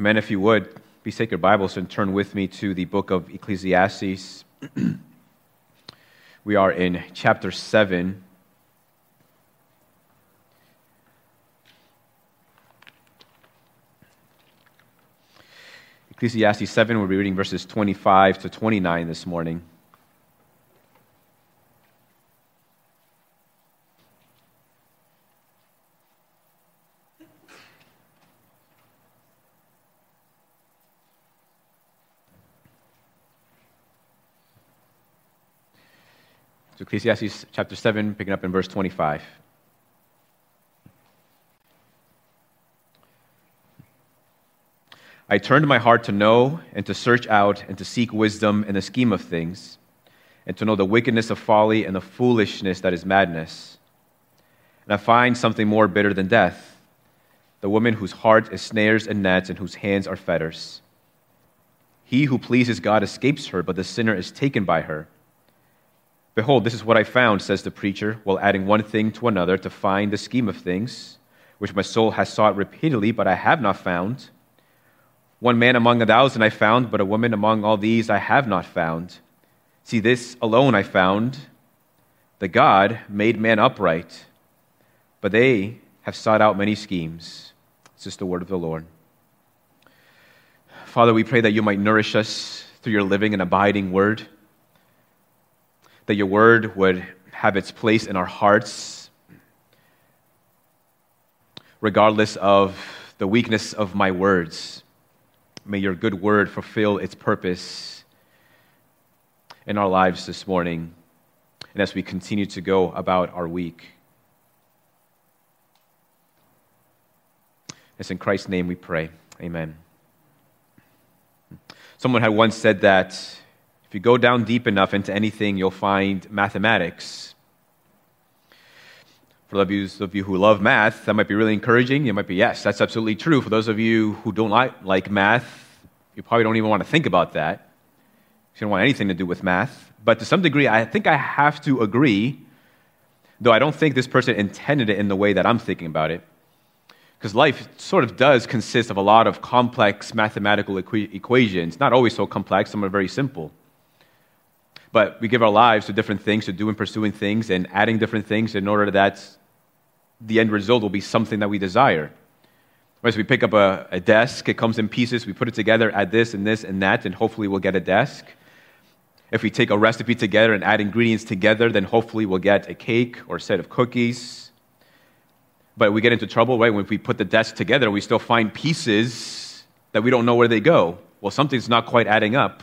Amen. If you would, take your Bibles and turn with me to the book of Ecclesiastes. we are in chapter 7. Ecclesiastes 7, we'll be reading verses 25 to 29 this morning. Ecclesiastes chapter 7, picking up in verse 25. I turned my heart to know and to search out and to seek wisdom in the scheme of things, and to know the wickedness of folly and the foolishness that is madness. And I find something more bitter than death the woman whose heart is snares and nets and whose hands are fetters. He who pleases God escapes her, but the sinner is taken by her. Behold, this is what I found, says the preacher, while adding one thing to another to find the scheme of things, which my soul has sought repeatedly, but I have not found. One man among a thousand I found, but a woman among all these I have not found. See, this alone I found that God made man upright, but they have sought out many schemes. This is the word of the Lord. Father, we pray that you might nourish us through your living and abiding word that your word would have its place in our hearts, regardless of the weakness of my words. May your good word fulfill its purpose in our lives this morning and as we continue to go about our week. It's in Christ's name we pray. Amen. Someone had once said that if you go down deep enough into anything, you'll find mathematics. For those of you who love math, that might be really encouraging. You might be, yes, that's absolutely true. For those of you who don't like, like math, you probably don't even want to think about that. You don't want anything to do with math. But to some degree, I think I have to agree, though I don't think this person intended it in the way that I'm thinking about it. Because life sort of does consist of a lot of complex mathematical equ- equations, not always so complex, some are very simple. But we give our lives to different things, to doing, pursuing things, and adding different things in order that the end result will be something that we desire. As we pick up a, a desk, it comes in pieces, we put it together, add this and this and that, and hopefully we'll get a desk. If we take a recipe together and add ingredients together, then hopefully we'll get a cake or a set of cookies. But we get into trouble, right? When we put the desk together, we still find pieces that we don't know where they go. Well, something's not quite adding up.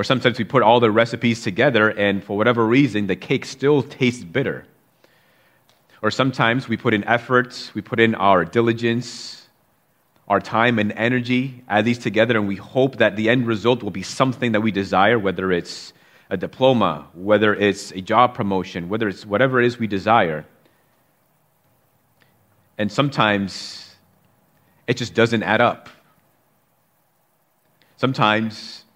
Or sometimes we put all the recipes together, and for whatever reason, the cake still tastes bitter. Or sometimes we put in efforts, we put in our diligence, our time and energy, add these together, and we hope that the end result will be something that we desire, whether it's a diploma, whether it's a job promotion, whether it's whatever it is we desire. And sometimes it just doesn't add up. Sometimes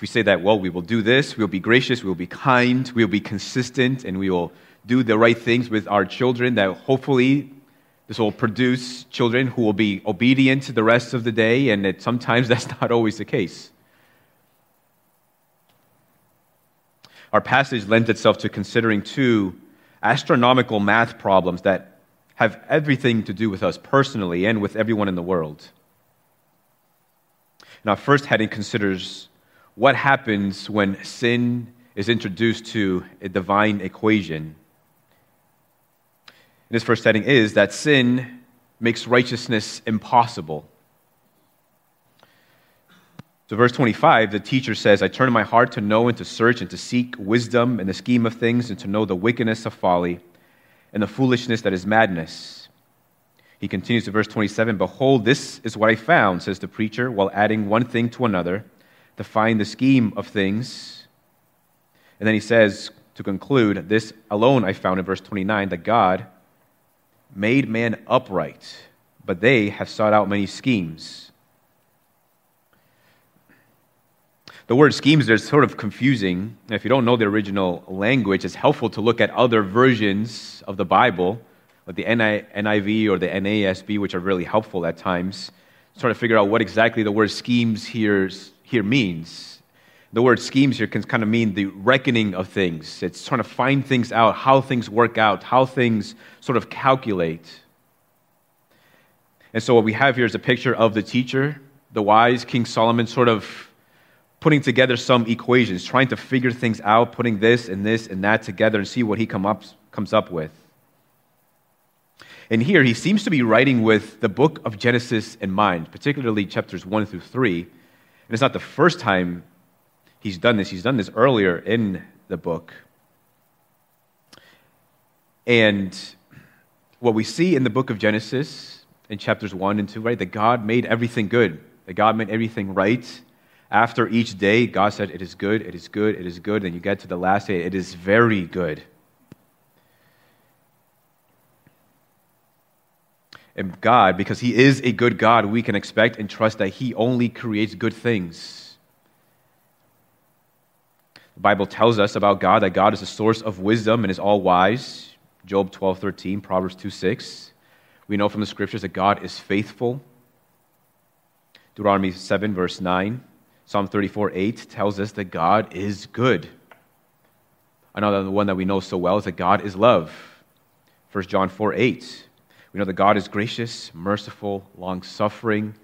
we say that, well, we will do this, we will be gracious, we will be kind, we will be consistent, and we will do the right things with our children, that hopefully this will produce children who will be obedient to the rest of the day, and that sometimes that's not always the case. Our passage lends itself to considering two astronomical math problems that have everything to do with us personally and with everyone in the world. And our first heading considers what happens when sin is introduced to a divine equation. In this first setting is that sin makes righteousness impossible. So, verse 25, the teacher says, I turn my heart to know and to search and to seek wisdom in the scheme of things and to know the wickedness of folly and the foolishness that is madness. He continues to verse 27 Behold, this is what I found, says the preacher, while adding one thing to another to find the scheme of things. And then he says, to conclude, this alone I found in verse 29 that God made man upright, but they have sought out many schemes. The word schemes is sort of confusing. If you don't know the original language, it's helpful to look at other versions of the Bible, like the NIV or the NASB, which are really helpful at times trying to figure out what exactly the word schemes here, here means. The word schemes here can kind of mean the reckoning of things. It's trying to find things out, how things work out, how things sort of calculate. And so, what we have here is a picture of the teacher, the wise King Solomon, sort of putting together some equations, trying to figure things out, putting this and this and that together and see what he come up, comes up with. And here he seems to be writing with the book of Genesis in mind, particularly chapters 1 through 3. And it's not the first time he's done this, he's done this earlier in the book. And what we see in the book of Genesis in chapters 1 and 2, right, that God made everything good, that God made everything right. After each day, God said, It is good, it is good, it is good. Then you get to the last day, it is very good. God, because He is a good God, we can expect and trust that He only creates good things. The Bible tells us about God that God is a source of wisdom and is all wise. Job 12, 13, Proverbs 2, 6. We know from the scriptures that God is faithful. Deuteronomy 7, verse 9. Psalm 34, 8 tells us that God is good. Another one that we know so well is that God is love. 1 John 4, 8. We know that God is gracious, merciful, long suffering.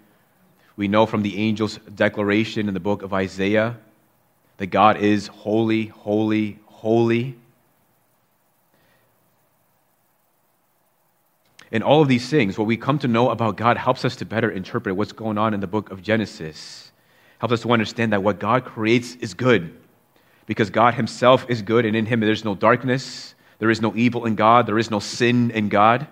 We know from the angel's declaration in the book of Isaiah that God is holy, holy, holy. And all of these things, what we come to know about God helps us to better interpret what's going on in the book of Genesis. Helps us to understand that what God creates is good. Because God Himself is good, and in Him there's no darkness, there is no evil in God, there is no sin in God.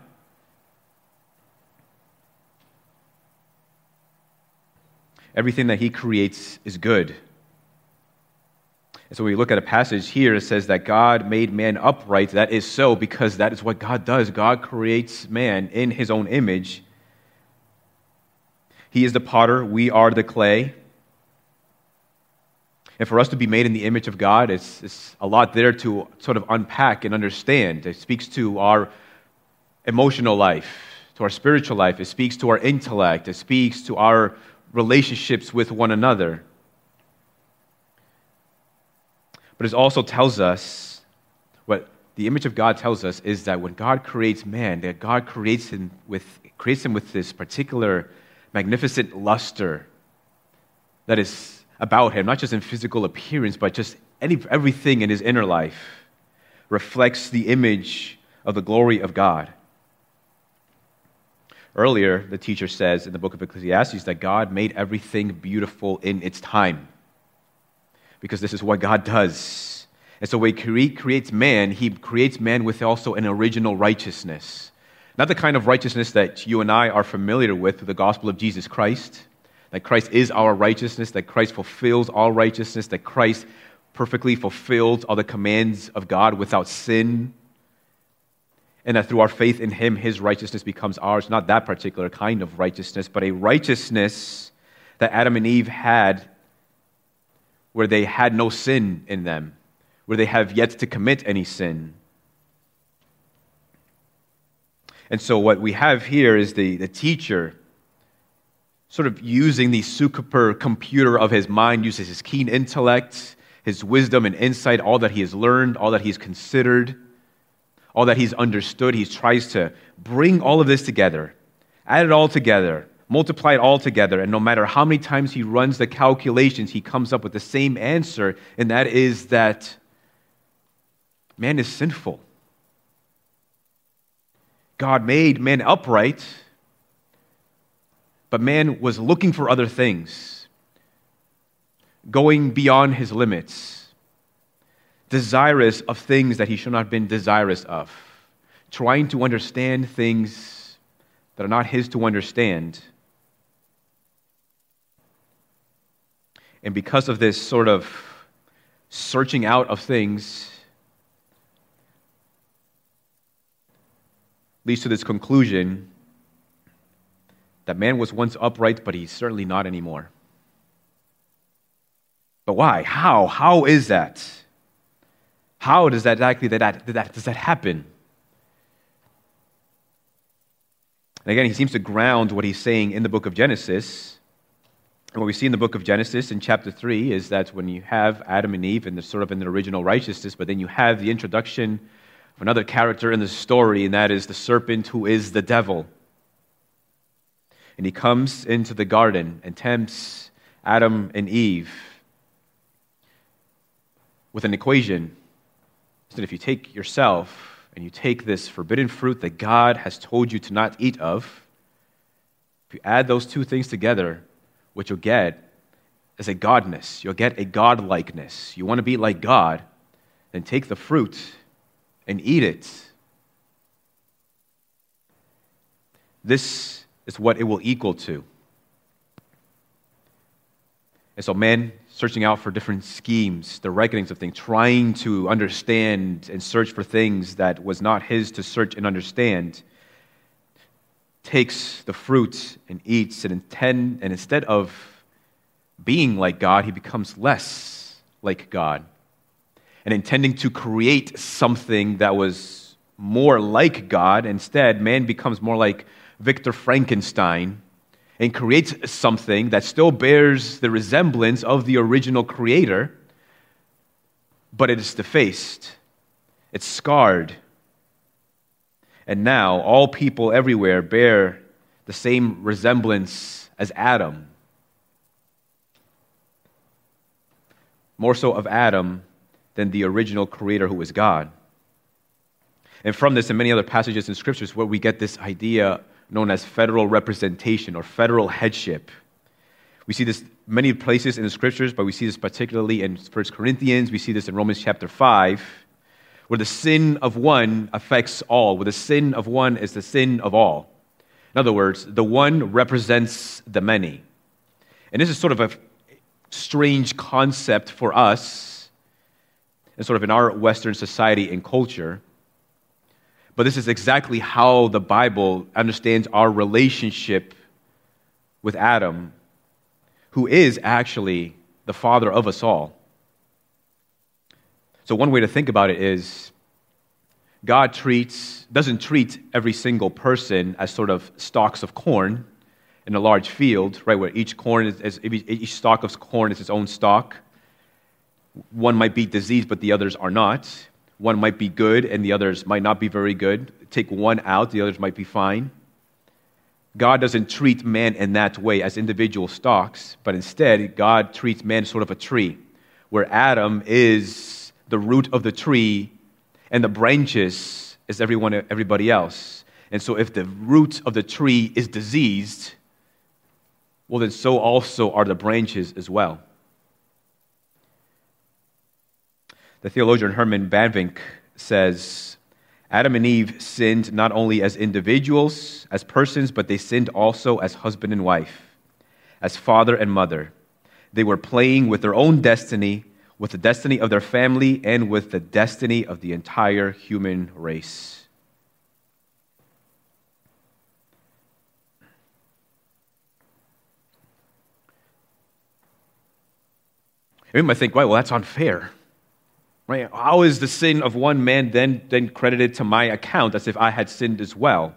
Everything that he creates is good. And so we look at a passage here, it says that God made man upright. That is so because that is what God does. God creates man in his own image. He is the potter, we are the clay. And for us to be made in the image of God, it's, it's a lot there to sort of unpack and understand. It speaks to our emotional life, to our spiritual life. It speaks to our intellect. It speaks to our relationships with one another. But it also tells us what the image of God tells us is that when God creates man, that God creates him with, creates him with this particular magnificent luster that is about him, not just in physical appearance, but just any, everything in his inner life reflects the image of the glory of God. Earlier, the teacher says in the book of Ecclesiastes that God made everything beautiful in its time. Because this is what God does. And so when He creates man, He creates man with also an original righteousness. Not the kind of righteousness that you and I are familiar with through the gospel of Jesus Christ, that Christ is our righteousness, that Christ fulfills all righteousness, that Christ perfectly fulfills all the commands of God without sin and that through our faith in him, his righteousness becomes ours. Not that particular kind of righteousness, but a righteousness that Adam and Eve had where they had no sin in them, where they have yet to commit any sin. And so, what we have here is the, the teacher sort of using the super computer of his mind, uses his keen intellect, his wisdom and insight, all that he has learned, all that he's considered all that he's understood. He tries to bring all of this together, add it all together, multiply it all together, and no matter how many times he runs the calculations, he comes up with the same answer, and that is that man is sinful. God made man upright, but man was looking for other things, going beyond his limits desirous of things that he should not have been desirous of, trying to understand things that are not his to understand. And because of this sort of searching out of things, leads to this conclusion that man was once upright, but he's certainly not anymore. But why? How? How is that? How does that exactly that, that, that, does that happen? And again, he seems to ground what he's saying in the book of Genesis. And what we see in the book of Genesis in chapter 3 is that when you have Adam and Eve and they're sort of in the original righteousness, but then you have the introduction of another character in the story, and that is the serpent who is the devil. And he comes into the garden and tempts Adam and Eve with an equation. So if you take yourself and you take this forbidden fruit that God has told you to not eat of, if you add those two things together, what you'll get is a godness. You'll get a godlikeness. You want to be like God, then take the fruit and eat it. This is what it will equal to. And so, man searching out for different schemes, the reckonings of things, trying to understand and search for things that was not his to search and understand, takes the fruit and eats, and, intend, and instead of being like God, he becomes less like God. And intending to create something that was more like God, instead, man becomes more like Victor Frankenstein and creates something that still bears the resemblance of the original creator, but it is defaced, it's scarred. And now all people everywhere bear the same resemblance as Adam. More so of Adam than the original creator who is God. And from this and many other passages in scriptures, where we get this idea known as federal representation or federal headship. We see this many places in the scriptures, but we see this particularly in 1 Corinthians. We see this in Romans chapter 5, where the sin of one affects all, where the sin of one is the sin of all. In other words, the one represents the many. And this is sort of a strange concept for us, and sort of in our Western society and culture. But this is exactly how the Bible understands our relationship with Adam, who is actually the father of us all. So, one way to think about it is God treats, doesn't treat every single person as sort of stalks of corn in a large field, right, where each corn is, is each stalk of corn is its own stalk. One might be diseased, but the others are not. One might be good and the others might not be very good. Take one out, the others might be fine. God doesn't treat man in that way as individual stalks, but instead, God treats man sort of a tree, where Adam is the root of the tree and the branches is everyone, everybody else. And so, if the root of the tree is diseased, well, then so also are the branches as well. The theologian Herman Bavinck says Adam and Eve sinned not only as individuals, as persons, but they sinned also as husband and wife, as father and mother. They were playing with their own destiny, with the destiny of their family, and with the destiny of the entire human race. We might think, well, that's unfair. Right? How is the sin of one man then, then credited to my account as if I had sinned as well?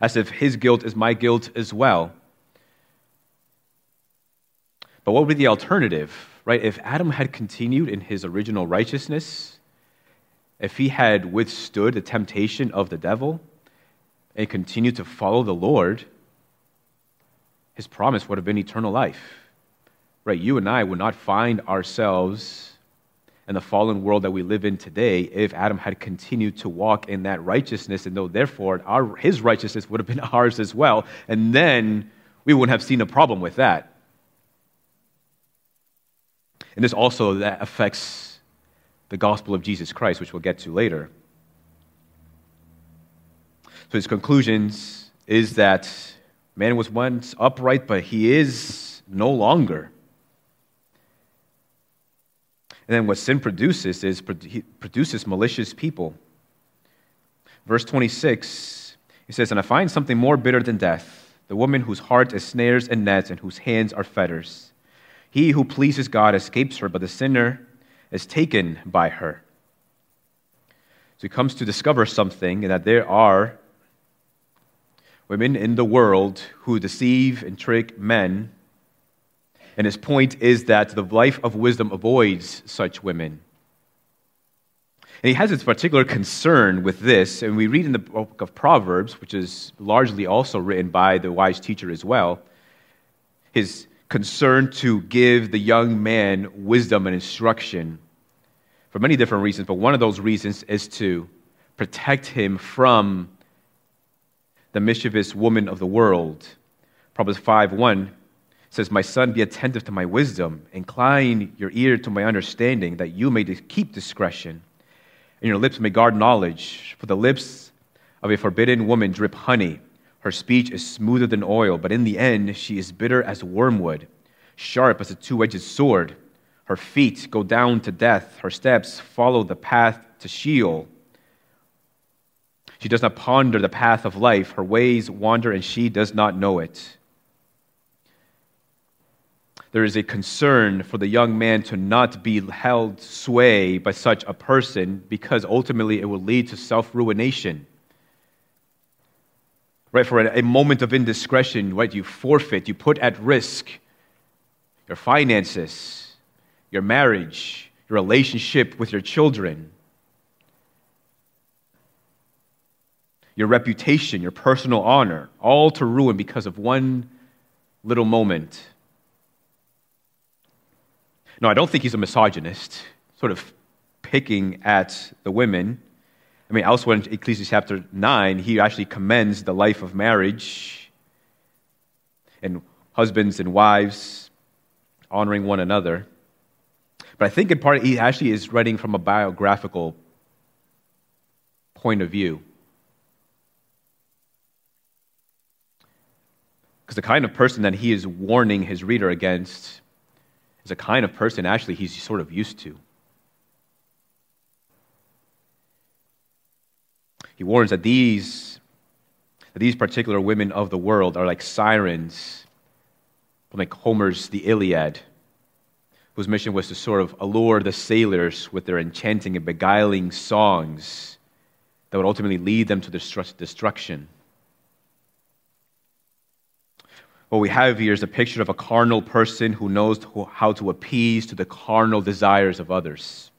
As if his guilt is my guilt as well? But what would be the alternative? Right? If Adam had continued in his original righteousness, if he had withstood the temptation of the devil and continued to follow the Lord, his promise would have been eternal life. Right? You and I would not find ourselves and the fallen world that we live in today if Adam had continued to walk in that righteousness, and though therefore our, his righteousness would have been ours as well, and then we wouldn't have seen a problem with that. And this also that affects the gospel of Jesus Christ, which we'll get to later. So his conclusions is that man was once upright, but he is no longer. And then what sin produces is produces malicious people. Verse 26, he says, And I find something more bitter than death, the woman whose heart is snares and nets and whose hands are fetters. He who pleases God escapes her, but the sinner is taken by her. So he comes to discover something, and that there are women in the world who deceive and trick men. And his point is that the life of wisdom avoids such women. And he has this particular concern with this, and we read in the book of Proverbs, which is largely also written by the wise teacher as well, his concern to give the young man wisdom and instruction for many different reasons, but one of those reasons is to protect him from the mischievous woman of the world. Proverbs 5 1 says, My son, be attentive to my wisdom, incline your ear to my understanding, that you may keep discretion, and your lips may guard knowledge. For the lips of a forbidden woman drip honey. Her speech is smoother than oil, but in the end she is bitter as wormwood, sharp as a two edged sword. Her feet go down to death, her steps follow the path to Sheol. She does not ponder the path of life, her ways wander, and she does not know it. There is a concern for the young man to not be held sway by such a person because ultimately it will lead to self ruination right? For a, moment of indiscretion, right? You forfeit, you put at risk your finances, your marriage, your relationship with your children, your reputation, your personal honor, all to ruin because of one little moment. No, I don't think he's a misogynist, sort of picking at the women. I mean, elsewhere in Ecclesiastes chapter 9, he actually commends the life of marriage and husbands and wives honoring one another. But I think in part he actually is writing from a biographical point of view. Because the kind of person that he is warning his reader against is a kind of person actually he's sort of used to. He warns that these, that these particular women of the world are like sirens from like Homer's The Iliad, whose mission was to sort of allure the sailors with their enchanting and beguiling songs that would ultimately lead them to destruction. What we have here is a picture of a carnal person who knows how to appease to the carnal desires of others.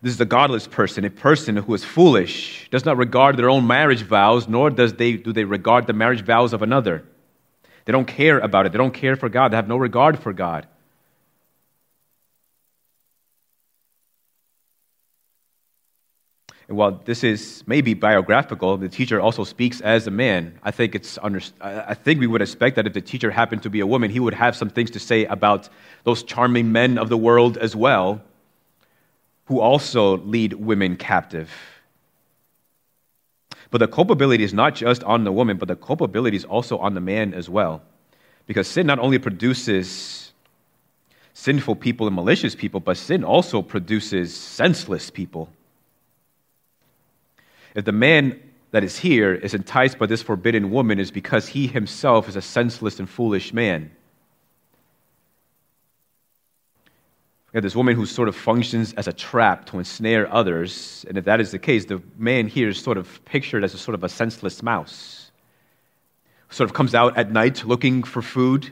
This is a godless person, a person who is foolish, does not regard their own marriage vows, nor does they, do they regard the marriage vows of another. They don't care about it. They don't care for God. They have no regard for God. And while this is maybe biographical, the teacher also speaks as a man. I think, it's under, I think we would expect that if the teacher happened to be a woman, he would have some things to say about those charming men of the world as well who also lead women captive. But the culpability is not just on the woman, but the culpability is also on the man as well. Because sin not only produces sinful people and malicious people, but sin also produces senseless people. If the man that is here is enticed by this forbidden woman, is because he himself is a senseless and foolish man. We have this woman who sort of functions as a trap to ensnare others. And if that is the case, the man here is sort of pictured as a sort of a senseless mouse. Sort of comes out at night looking for food.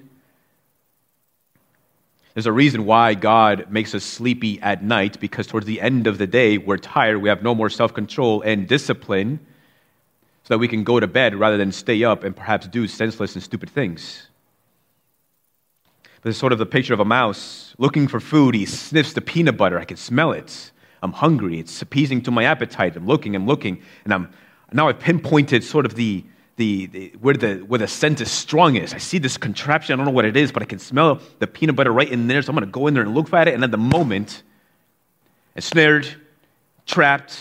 There's a reason why God makes us sleepy at night because towards the end of the day, we're tired, we have no more self control and discipline, so that we can go to bed rather than stay up and perhaps do senseless and stupid things. This is sort of the picture of a mouse looking for food. He sniffs the peanut butter. I can smell it. I'm hungry. It's appeasing to my appetite. I'm looking, I'm looking, and I'm now I've pinpointed sort of the, the, the, where, the, where the scent is strongest. I see this contraption. I don't know what it is, but I can smell the peanut butter right in there. So I'm going to go in there and look at it. And at the moment, ensnared, trapped,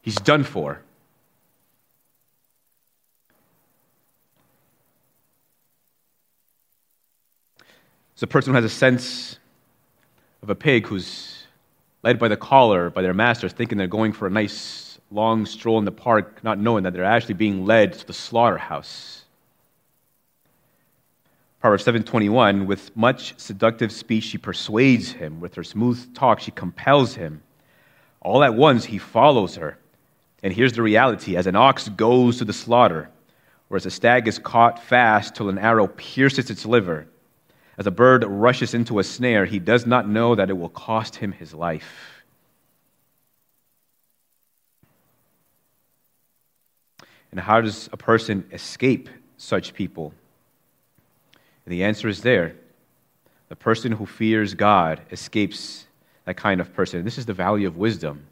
he's done for. It's a person who has a sense of a pig who's led by the collar by their masters, thinking they're going for a nice long stroll in the park, not knowing that they're actually being led to the slaughterhouse. Proverbs 7:21 with much seductive speech she persuades him with her smooth talk she compels him all at once he follows her and here's the reality as an ox goes to the slaughter Whereas a stag is caught fast till an arrow pierces its liver. As a bird rushes into a snare, he does not know that it will cost him his life. And how does a person escape such people? And the answer is there. The person who fears God escapes that kind of person. This is the value of wisdom.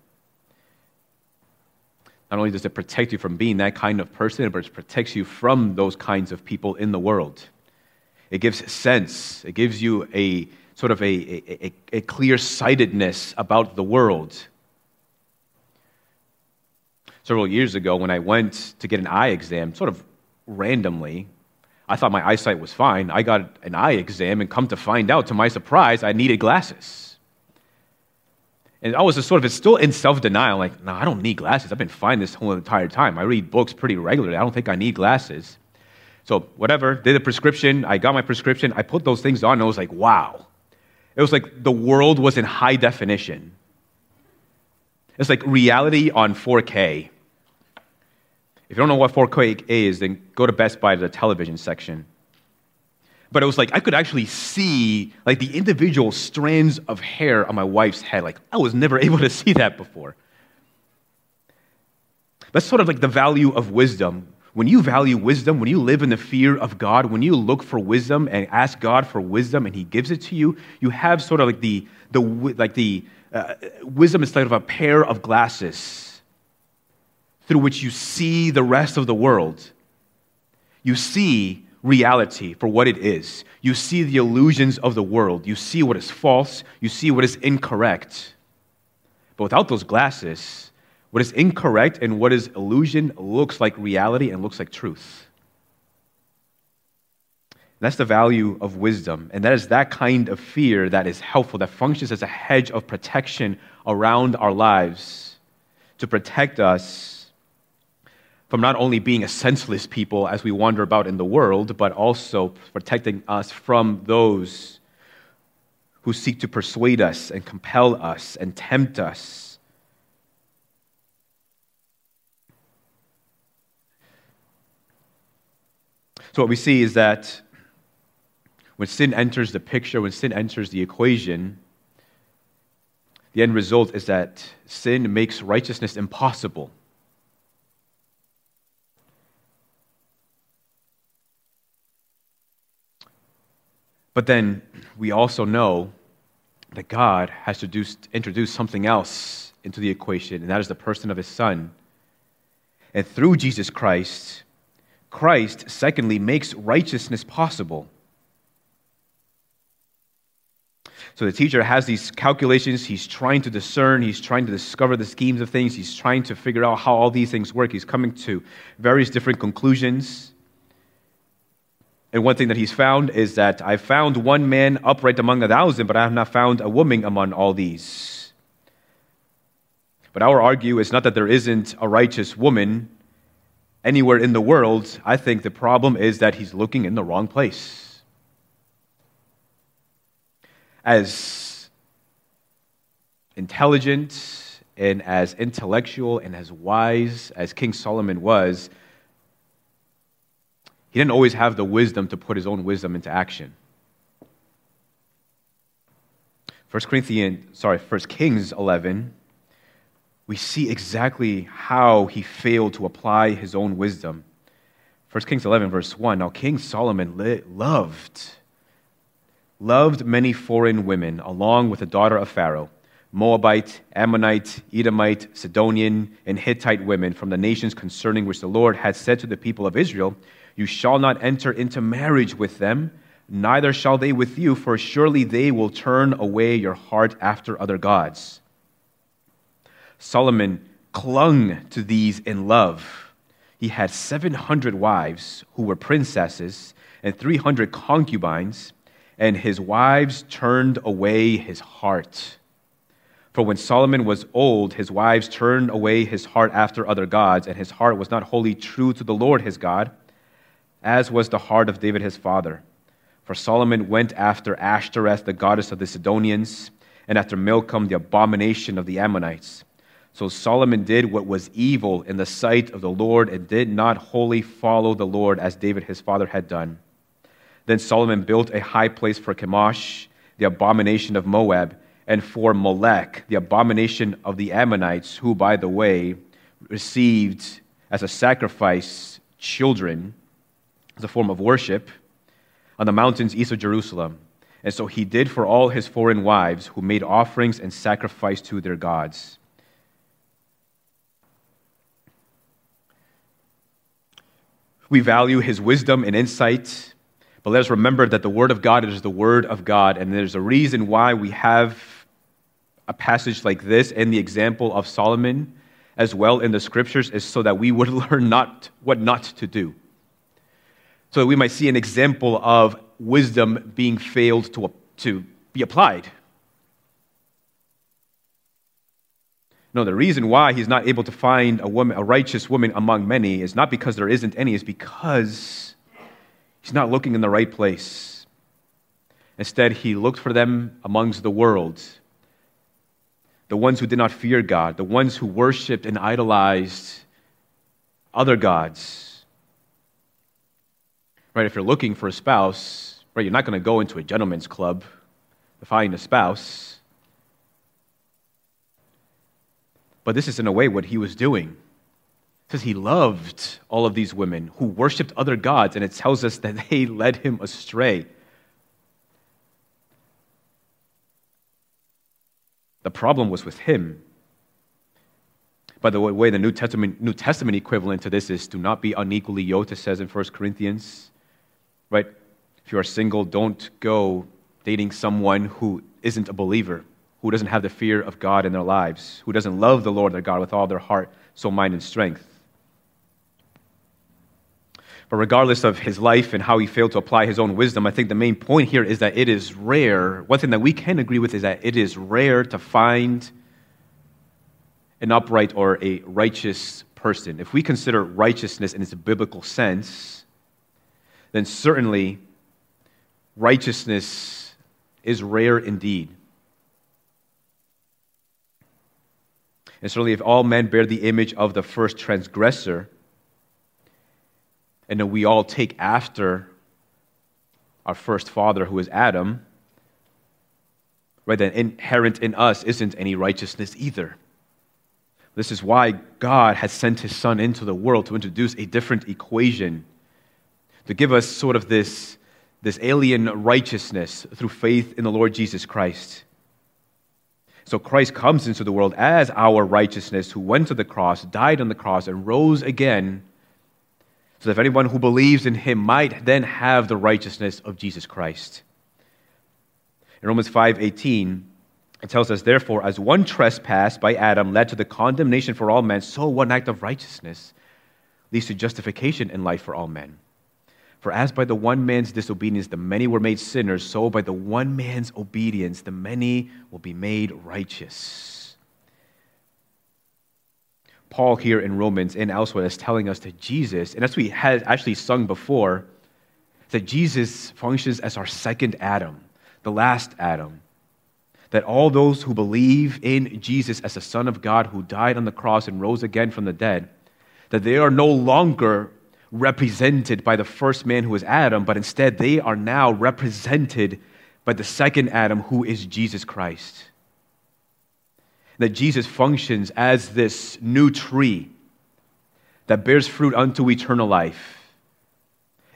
Not only does it protect you from being that kind of person, but it protects you from those kinds of people in the world. It gives sense, it gives you a sort of a, a, a clear sightedness about the world. Several years ago, when I went to get an eye exam, sort of randomly, I thought my eyesight was fine. I got an eye exam, and come to find out, to my surprise, I needed glasses. And I was sort of still in self denial, like, no, I don't need glasses. I've been fine this whole entire time. I read books pretty regularly. I don't think I need glasses. So, whatever, did a prescription. I got my prescription. I put those things on, and I was like, wow. It was like the world was in high definition. It's like reality on 4K. If you don't know what 4K is, then go to Best Buy to the television section. But it was like I could actually see like the individual strands of hair on my wife's head. Like I was never able to see that before. That's sort of like the value of wisdom. When you value wisdom, when you live in the fear of God, when you look for wisdom and ask God for wisdom and He gives it to you, you have sort of like the, the, like the uh, wisdom is of a pair of glasses through which you see the rest of the world. You see reality for what it is. You see the illusions of the world. You see what is false. You see what is incorrect. But without those glasses, what is incorrect and what is illusion looks like reality and looks like truth. That's the value of wisdom. And that is that kind of fear that is helpful, that functions as a hedge of protection around our lives to protect us from not only being a senseless people as we wander about in the world, but also protecting us from those who seek to persuade us and compel us and tempt us. So, what we see is that when sin enters the picture, when sin enters the equation, the end result is that sin makes righteousness impossible. But then we also know that God has to introduce something else into the equation, and that is the person of his Son. And through Jesus Christ, Christ, secondly, makes righteousness possible. So the teacher has these calculations. He's trying to discern. He's trying to discover the schemes of things. He's trying to figure out how all these things work. He's coming to various different conclusions. And one thing that he's found is that I found one man upright among a thousand, but I have not found a woman among all these. But our argue is not that there isn't a righteous woman anywhere in the world. I think the problem is that he's looking in the wrong place. As intelligent and as intellectual and as wise as King Solomon was, he didn't always have the wisdom to put his own wisdom into action. 1 Corinthians, sorry, 1 Kings 11, we see exactly how he failed to apply his own wisdom. 1 Kings 11, verse 1. Now, King Solomon loved, loved many foreign women, along with the daughter of Pharaoh, Moabite, Ammonite, Edomite, Sidonian, and Hittite women from the nations concerning which the Lord had said to the people of Israel, you shall not enter into marriage with them, neither shall they with you, for surely they will turn away your heart after other gods. Solomon clung to these in love. He had 700 wives who were princesses and 300 concubines, and his wives turned away his heart. For when Solomon was old, his wives turned away his heart after other gods, and his heart was not wholly true to the Lord his God as was the heart of David his father. For Solomon went after Ashtoreth, the goddess of the Sidonians, and after Milcom, the abomination of the Ammonites. So Solomon did what was evil in the sight of the Lord and did not wholly follow the Lord as David his father had done. Then Solomon built a high place for Chemosh, the abomination of Moab, and for Molech, the abomination of the Ammonites, who, by the way, received as a sacrifice children as a form of worship on the mountains east of Jerusalem. And so he did for all his foreign wives who made offerings and sacrificed to their gods. We value his wisdom and insight, but let us remember that the Word of God is the Word of God, and there's a reason why we have a passage like this and the example of Solomon as well in the scriptures is so that we would learn not what not to do. So that we might see an example of wisdom being failed to, to be applied. No, the reason why he's not able to find a woman, a righteous woman among many, is not because there isn't any, is because he's not looking in the right place. Instead, he looked for them amongst the world, the ones who did not fear God, the ones who worshiped and idolized other gods. Right? If you're looking for a spouse, right, you're not going to go into a gentleman's club to find a spouse. But this is, in a way, what he was doing. It says he loved all of these women who worshiped other gods, and it tells us that they led him astray. The problem was with him. By the way, the New Testament, New Testament equivalent to this is do not be unequally yoked, it says in 1 Corinthians. Right? If you are single, don't go dating someone who isn't a believer who doesn't have the fear of God in their lives, who doesn't love the Lord their God with all their heart, soul, mind, and strength. But regardless of his life and how he failed to apply his own wisdom, I think the main point here is that it is rare. One thing that we can agree with is that it is rare to find an upright or a righteous person. If we consider righteousness in its biblical sense, then certainly righteousness is rare indeed. And certainly, if all men bear the image of the first transgressor, and we all take after our first father, who is Adam, right, then inherent in us isn't any righteousness either. This is why God has sent his son into the world to introduce a different equation, to give us sort of this, this alien righteousness through faith in the Lord Jesus Christ. So Christ comes into the world as our righteousness, who went to the cross, died on the cross, and rose again, so that if anyone who believes in him might then have the righteousness of Jesus Christ. In Romans 5:18, it tells us, therefore, as one trespass by Adam led to the condemnation for all men, so one act of righteousness leads to justification in life for all men. For as by the one man's disobedience the many were made sinners, so by the one man's obedience the many will be made righteous. Paul here in Romans and elsewhere is telling us that Jesus, and as we had actually sung before, that Jesus functions as our second Adam, the last Adam. That all those who believe in Jesus as the Son of God who died on the cross and rose again from the dead, that they are no longer represented by the first man who was Adam, but instead they are now represented by the second Adam who is Jesus Christ. That Jesus functions as this new tree that bears fruit unto eternal life.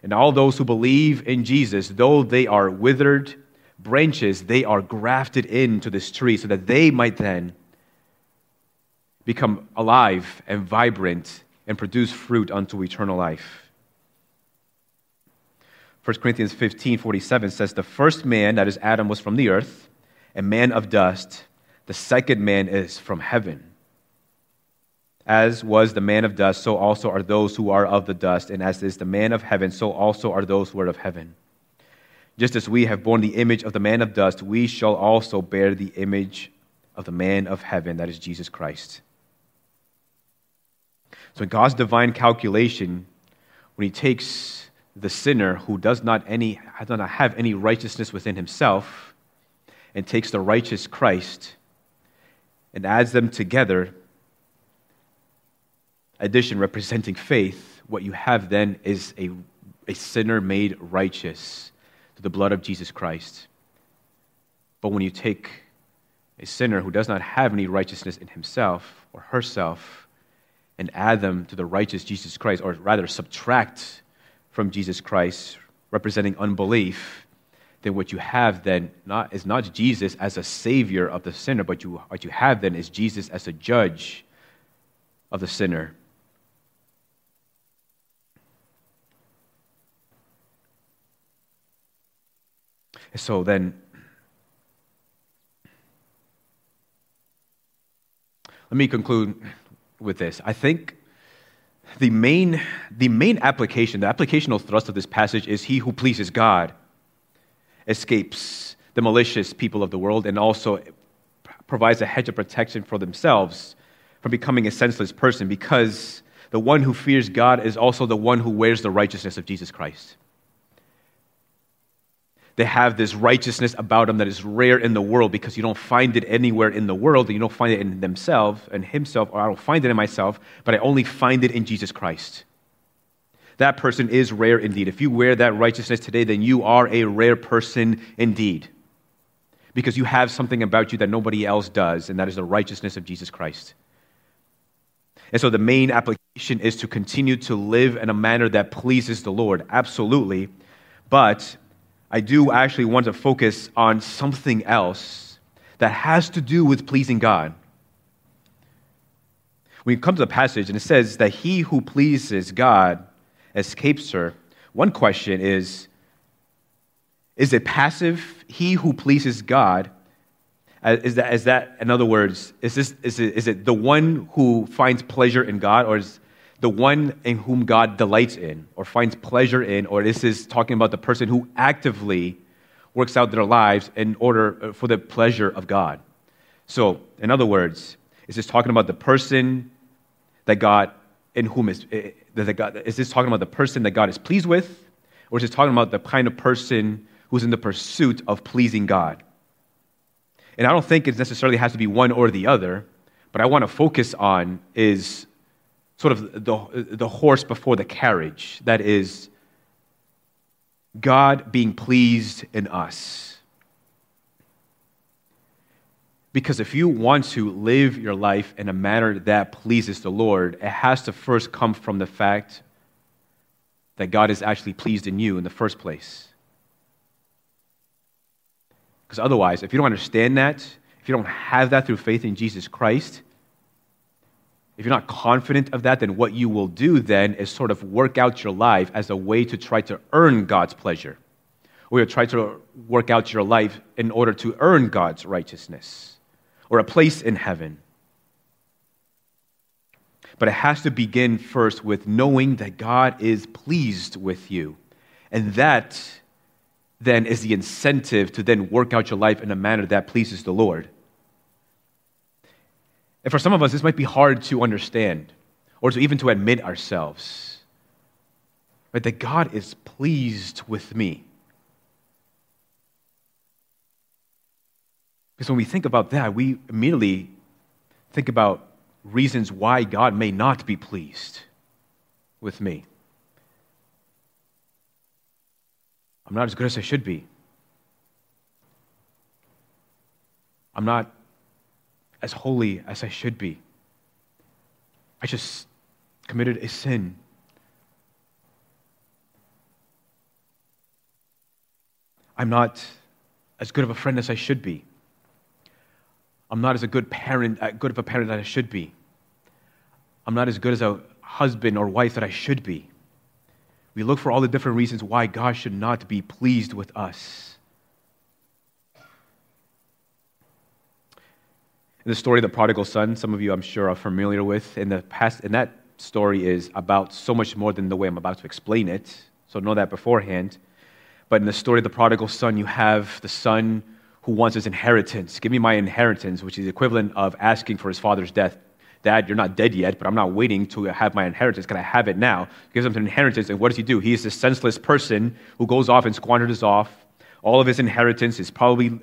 And all those who believe in Jesus, though they are withered branches, they are grafted into this tree so that they might then become alive and vibrant and produce fruit unto eternal life. 1 Corinthians 15 47 says, The first man, that is Adam, was from the earth, a man of dust. The second man is from heaven. As was the man of dust, so also are those who are of the dust. And as is the man of heaven, so also are those who are of heaven. Just as we have borne the image of the man of dust, we shall also bear the image of the man of heaven, that is Jesus Christ. So, in God's divine calculation, when He takes the sinner who does not, any, does not have any righteousness within himself and takes the righteous Christ and adds them together, addition representing faith, what you have then is a, a sinner made righteous through the blood of Jesus Christ. But when you take a sinner who does not have any righteousness in himself or herself and add them to the righteous Jesus Christ, or rather subtract from Jesus Christ, representing unbelief, then what you have then not, is not Jesus as a savior of the sinner, but you, what you have then is Jesus as a judge of the sinner. So then, let me conclude with this. I think the main, the main application, the applicational thrust of this passage is he who pleases God escapes the malicious people of the world and also provides a hedge of protection for themselves from becoming a senseless person because the one who fears God is also the one who wears the righteousness of Jesus Christ. They have this righteousness about them that is rare in the world because you don't find it anywhere in the world and you don't find it in themselves and himself, or I don't find it in myself, but I only find it in Jesus Christ. That person is rare indeed. If you wear that righteousness today, then you are a rare person indeed. Because you have something about you that nobody else does, and that is the righteousness of Jesus Christ. And so the main application is to continue to live in a manner that pleases the Lord, absolutely. But I do actually want to focus on something else that has to do with pleasing God. When you come to the passage and it says that he who pleases God escapes her, one question is is it passive? He who pleases God, uh, is that, is that in other words, is, this, is, it, is it the one who finds pleasure in God, or is the one in whom God delights in or finds pleasure in, or this is talking about the person who actively works out their lives in order uh, for the pleasure of God. So, in other words, is this talking about the person that God in whom is uh, that God, is this talking about the person that God is pleased with, or is this talking about the kind of person who's in the pursuit of pleasing God? And I don't think it necessarily has to be one or the other, but I want to focus on is sort of the, the horse before the carriage. That is, God being pleased in us. Because if you want to live your life in a manner that pleases the Lord, it has to first come from the fact that God is actually pleased in you in the first place. Because otherwise, if you don't understand that, if you don't have that through faith in Jesus Christ, if you're not confident of that, then what you will do then is sort of work out your life as a way to try to earn God's pleasure. Or you try to work out your life in order to earn God's righteousness or a place in heaven. But it has to begin first with knowing that God is pleased with you. And that then is the incentive to then work out your life in a manner that pleases the Lord. And for some of us, this might be hard to understand or to even to admit ourselves. Right? That God is pleased with me. Because when we think about that, we immediately think about reasons why God may not be pleased with me. I'm not as good as I should be. I'm not as holy as I should be. I just committed a sin. I'm not as good of a friend as I should be. I'm not as a good parent, uh, good of a parent that I should be. I'm not as good as a husband or wife that I should be. We look for all the different reasons why God should not be pleased with us. The story of the prodigal son, some of you I'm sure are familiar with. In the past, and that story is about so much more than the way I'm about to explain it. So know that beforehand. But in the story of the prodigal son, you have the son who wants his inheritance. Give me my inheritance, which is the equivalent of asking for his father's death. Dad, you're not dead yet, but I'm not waiting to have my inheritance. Can I have it now? Gives him an inheritance, and what does he do? He is a senseless person who goes off and squanders off all of his inheritance. Is probably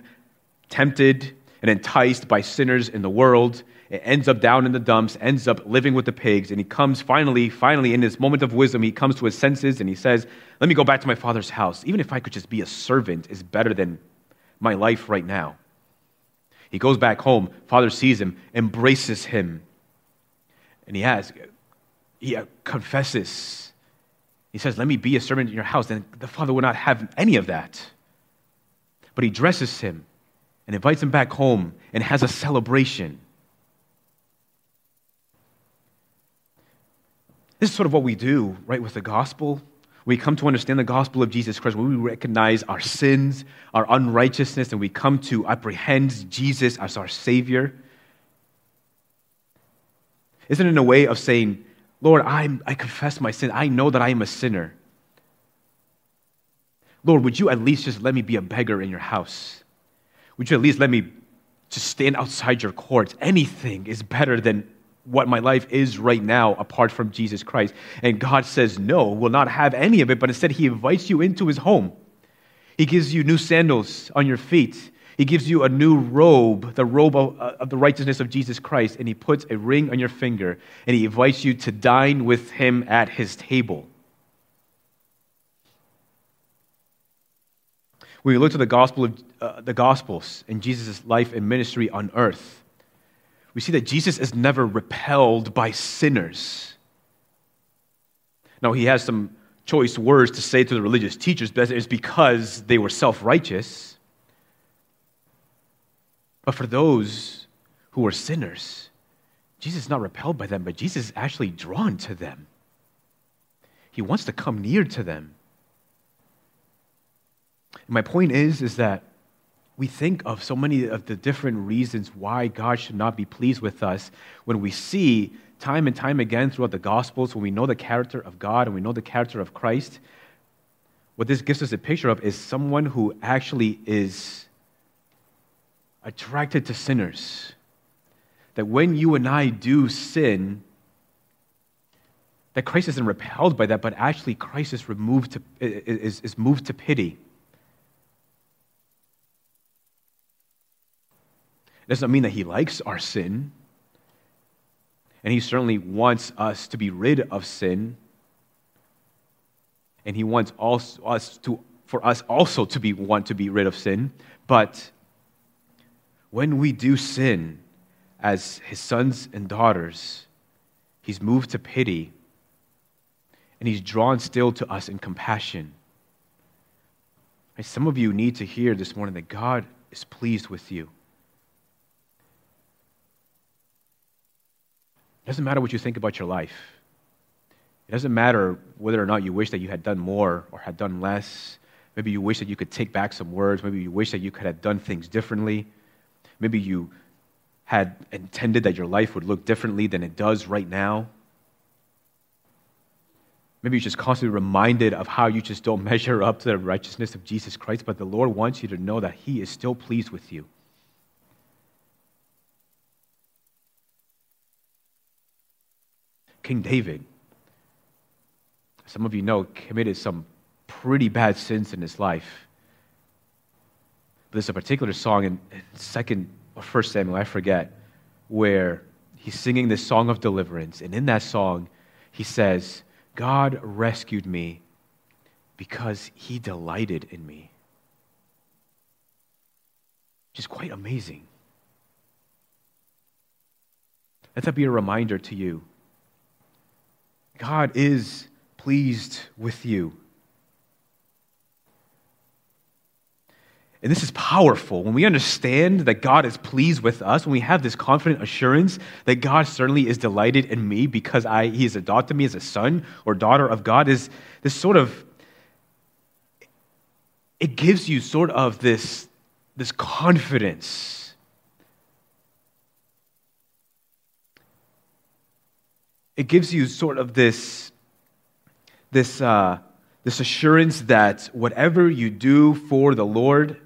tempted and enticed by sinners in the world, It ends up down in the dumps, ends up living with the pigs, and he comes finally, finally, in this moment of wisdom, he comes to his senses and he says, Let me go back to my father's house. Even if I could just be a servant, is better than my life right now. He goes back home, father sees him, embraces him, and he has, he uh, confesses. He says, Let me be a servant in your house. And the father would not have any of that. But he dresses him and invites him back home and has a celebration. This is sort of what we do, right, with the gospel. We come to understand the gospel of Jesus Christ when we recognize our sins, our unrighteousness, and we come to apprehend Jesus as our Savior. Isn't it a way of saying, Lord, I'm, I confess my sin. I know that I am a sinner. Lord, would you at least just let me be a beggar in your house? Would you at least let me just stand outside your courts? Anything is better than what my life is right now apart from Jesus Christ. And God says, no, will not have any of it, but instead, He invites you into His home. He gives you new sandals on your feet. He gives you a new robe, the robe of, uh, of, the righteousness of Jesus Christ, and He puts a ring on your finger, and He invites you to dine with Him at His table. When we look to the gospel of uh, the gospels and Jesus' life and ministry on earth, we see that Jesus is never repelled by sinners. Now, he has some choice words to say to the religious teachers, but it's because they were self righteous. But for those who were sinners, Jesus is not repelled by them, but Jesus is actually drawn to them. He wants to come near to them. And my point is, is that we think of so many of the different reasons why God should not be pleased with us when we see time and time again throughout the Gospels, when we know the character of God and we know the character of Christ. What this gives us a picture of is someone who actually is attracted to sinners. That when you and I do sin, that Christ isn't repelled by that, but actually Christ is removed to, is, is moved to pity. It doesn't mean that he likes our sin. And he certainly wants us to be rid of sin. And he wants us to, for us also to be, want to be rid of sin. But when we do sin as his sons and daughters, he's moved to pity and he's drawn still to us in compassion. Some of you need to hear this morning that God is pleased with you. It doesn't matter what you think about your life. It doesn't matter whether or not you wish that you had done more or had done less. Maybe you wish that you could take back some words. Maybe you wish that you could have done things differently. Maybe you had intended that your life would look differently than it does right now. Maybe you're just constantly reminded of how you just don't measure up to the righteousness of Jesus Christ, but the Lord wants you to know that He is still pleased with you. King David, some of you know, committed some pretty bad sins in his life. But there's a particular song in, second or first Samuel, I forget, where he's singing this song of deliverance. And in that song, he says, God rescued me because he delighted in me. Which is quite amazing. Let that be a reminder to you God is pleased with you. And this is powerful. When we understand that God is pleased with us, when we have this confident assurance that God certainly is delighted in me because I, He has adopted me as a son or daughter of God, is this sort of, it gives you sort of this, this confidence it gives you sort of this, this, uh, this assurance that whatever you do for the Lord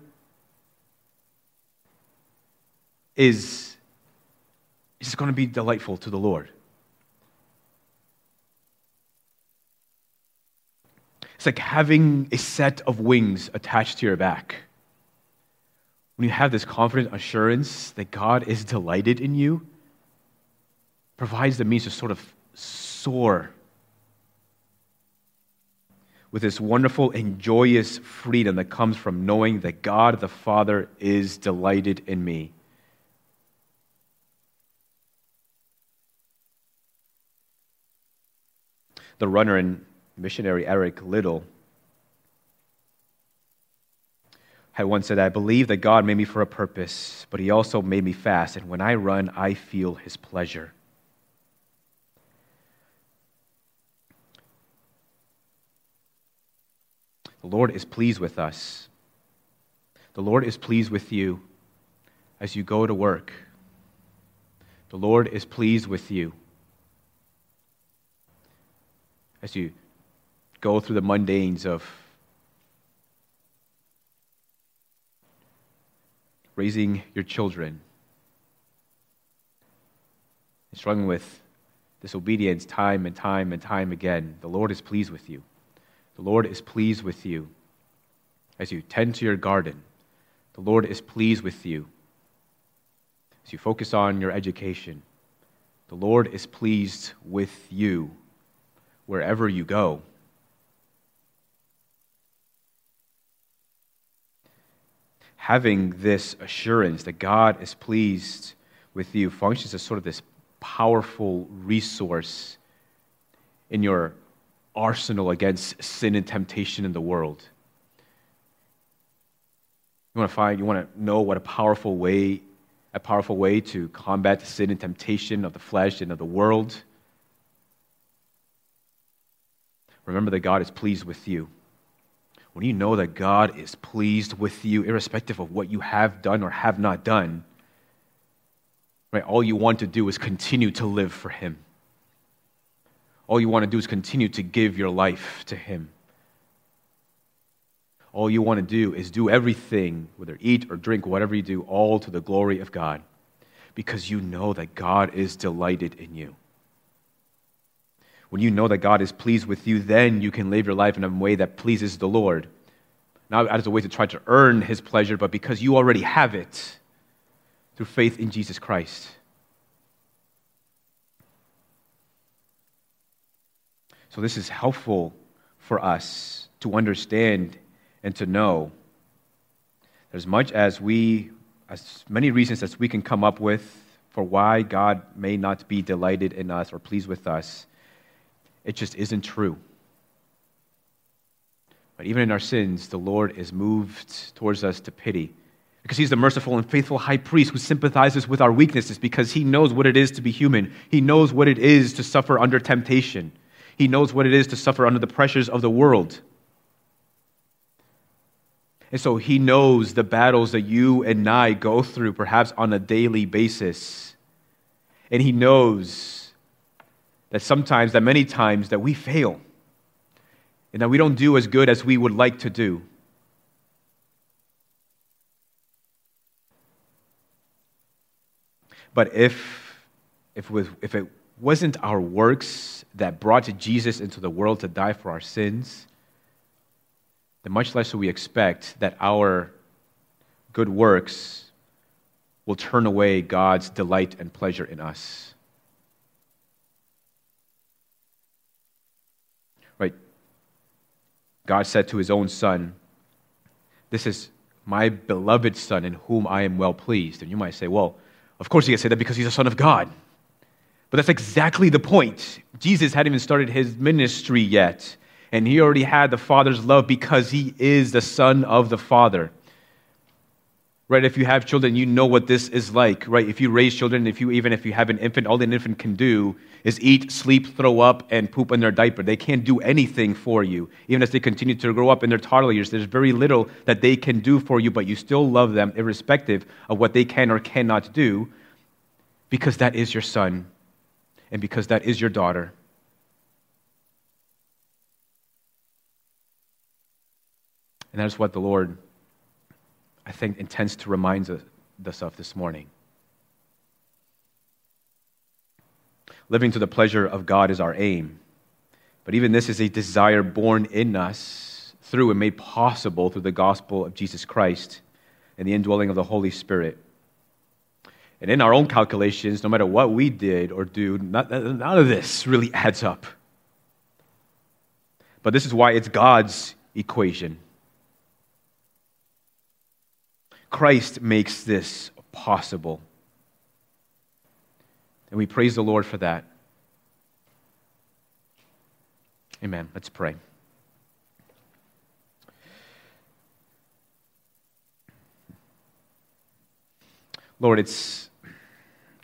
is, is going to be delightful to the Lord. It's like having a set of wings attached to your back. When you have this confident assurance that God is delighted in you, provides the means to sort of soar with this wonderful and joyous freedom that comes from knowing that God the Father is delighted in me. The runner and missionary Eric Liddell had once said, I believe that God made me for a purpose, but He also made me fast, and when I run, I feel His pleasure. The Lord is pleased with us. The Lord is pleased with you as you go to work. The Lord is pleased with you as you go through the mundanes of raising your children and struggling with disobedience time and time and time again. The Lord is pleased with you. The Lord is pleased with you as you tend to your garden. The Lord is pleased with you as you focus on your education. The Lord is pleased with you wherever you go. Having this assurance that God is pleased with you functions as sort of this powerful resource in your arsenal against sin and temptation in the world. You want to find, you want to know what a powerful way, a powerful way to combat the sin and temptation of the flesh and of the world. Remember that God is pleased with you. When you know that God is pleased with you, irrespective of what you have done or have not done, right, all you want to do is continue to live for Him all you want to do is continue to give your life to Him. All you want to do is do everything, whether eat or drink, whatever you do, all to the glory of God, because you know that God is delighted in you. When you know that God is pleased with you, then you can live your life in a way that pleases the Lord. Not as a way to try to earn His pleasure, but because you already have it through faith in Jesus Christ. So, this is helpful for us to understand and to know as much as we, as many reasons as we can come up with for why God may not be delighted in us or pleased with us, it just isn't true. But even in our sins, the Lord is moved towards us to pity because he's the merciful and faithful high priest who sympathizes with our weaknesses because he knows what it is to be human. He knows what it is to suffer under temptation. He knows what it is to suffer under the pressures of the world. And so he knows the battles that you and I go through, perhaps on a daily basis. And he knows that sometimes, that many times, that we fail and that we don't do as good as we would like to do. But if, if, if it wasn't our works that brought Jesus into the world to die for our sins, then much less do we expect that our good works will turn away God's delight and pleasure in us. Right? God said to his own son, This is my beloved son in whom I am well pleased. And you might say, Well, of course he can say that because he's a son of God. But that's exactly the point. Jesus hadn't even started his ministry yet, and he already had the Father's love because he is the Son of the Father. Right? If you have children, you know what this is like, right? If you raise children, if you even if you have an infant, all an infant can do is eat, sleep, throw up, and poop in their diaper. They can't do anything for you. Even as they continue to grow up in their toddler years, there's very little that they can do for you, but you still love them irrespective of what they can or cannot do, because that is your son and because that is your daughter. And that is what the Lord, I think, intends to remind us of this morning. Living to the pleasure of God is our aim. But even this is a desire born in us through and made possible through the gospel of Jesus Christ and the indwelling of the Holy Spirit. And in our own calculations, no matter what we did or do, none of this really adds up. But this is why it's God's equation. Christ makes this possible. And we praise the Lord for that. Amen. Let's pray. Lord, it's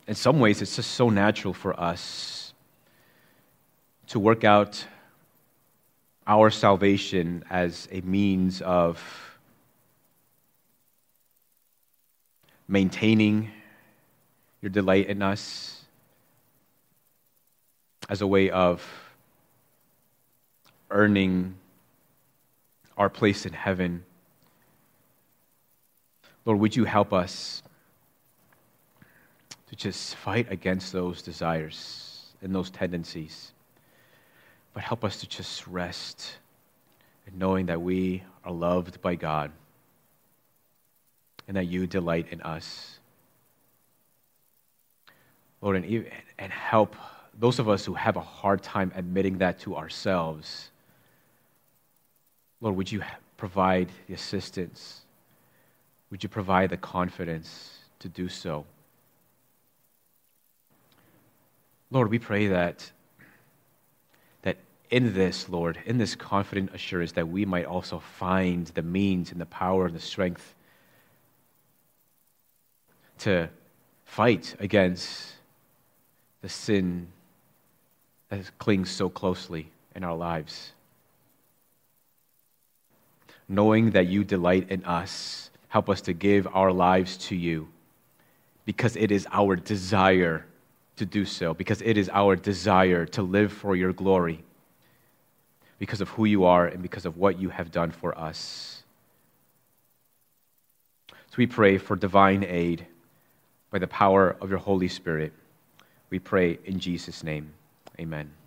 in some ways it's just so natural for us to work out our salvation as a means of maintaining your delight in us, as a way of earning our place in heaven. Lord, would you help us to just fight against those desires and those tendencies? But help us to just rest in knowing that we are loved by God and that you delight in us. Lord, and, and help those of us who have a hard time admitting that to ourselves. Lord, would you provide the assistance? Would you provide the confidence to do so? Lord, we pray that that in this, Lord, in this confident assurance, that we might also find the means and the power and the strength to fight against the sin that clings so closely in our lives. Knowing that you delight in us, help us to give our lives to you because it is our desire to do so, because it is our desire to live for your glory because of who you are and because of what you have done for us. So we pray for divine aid by the power of your Holy Spirit. We pray in Jesus' name. Amen.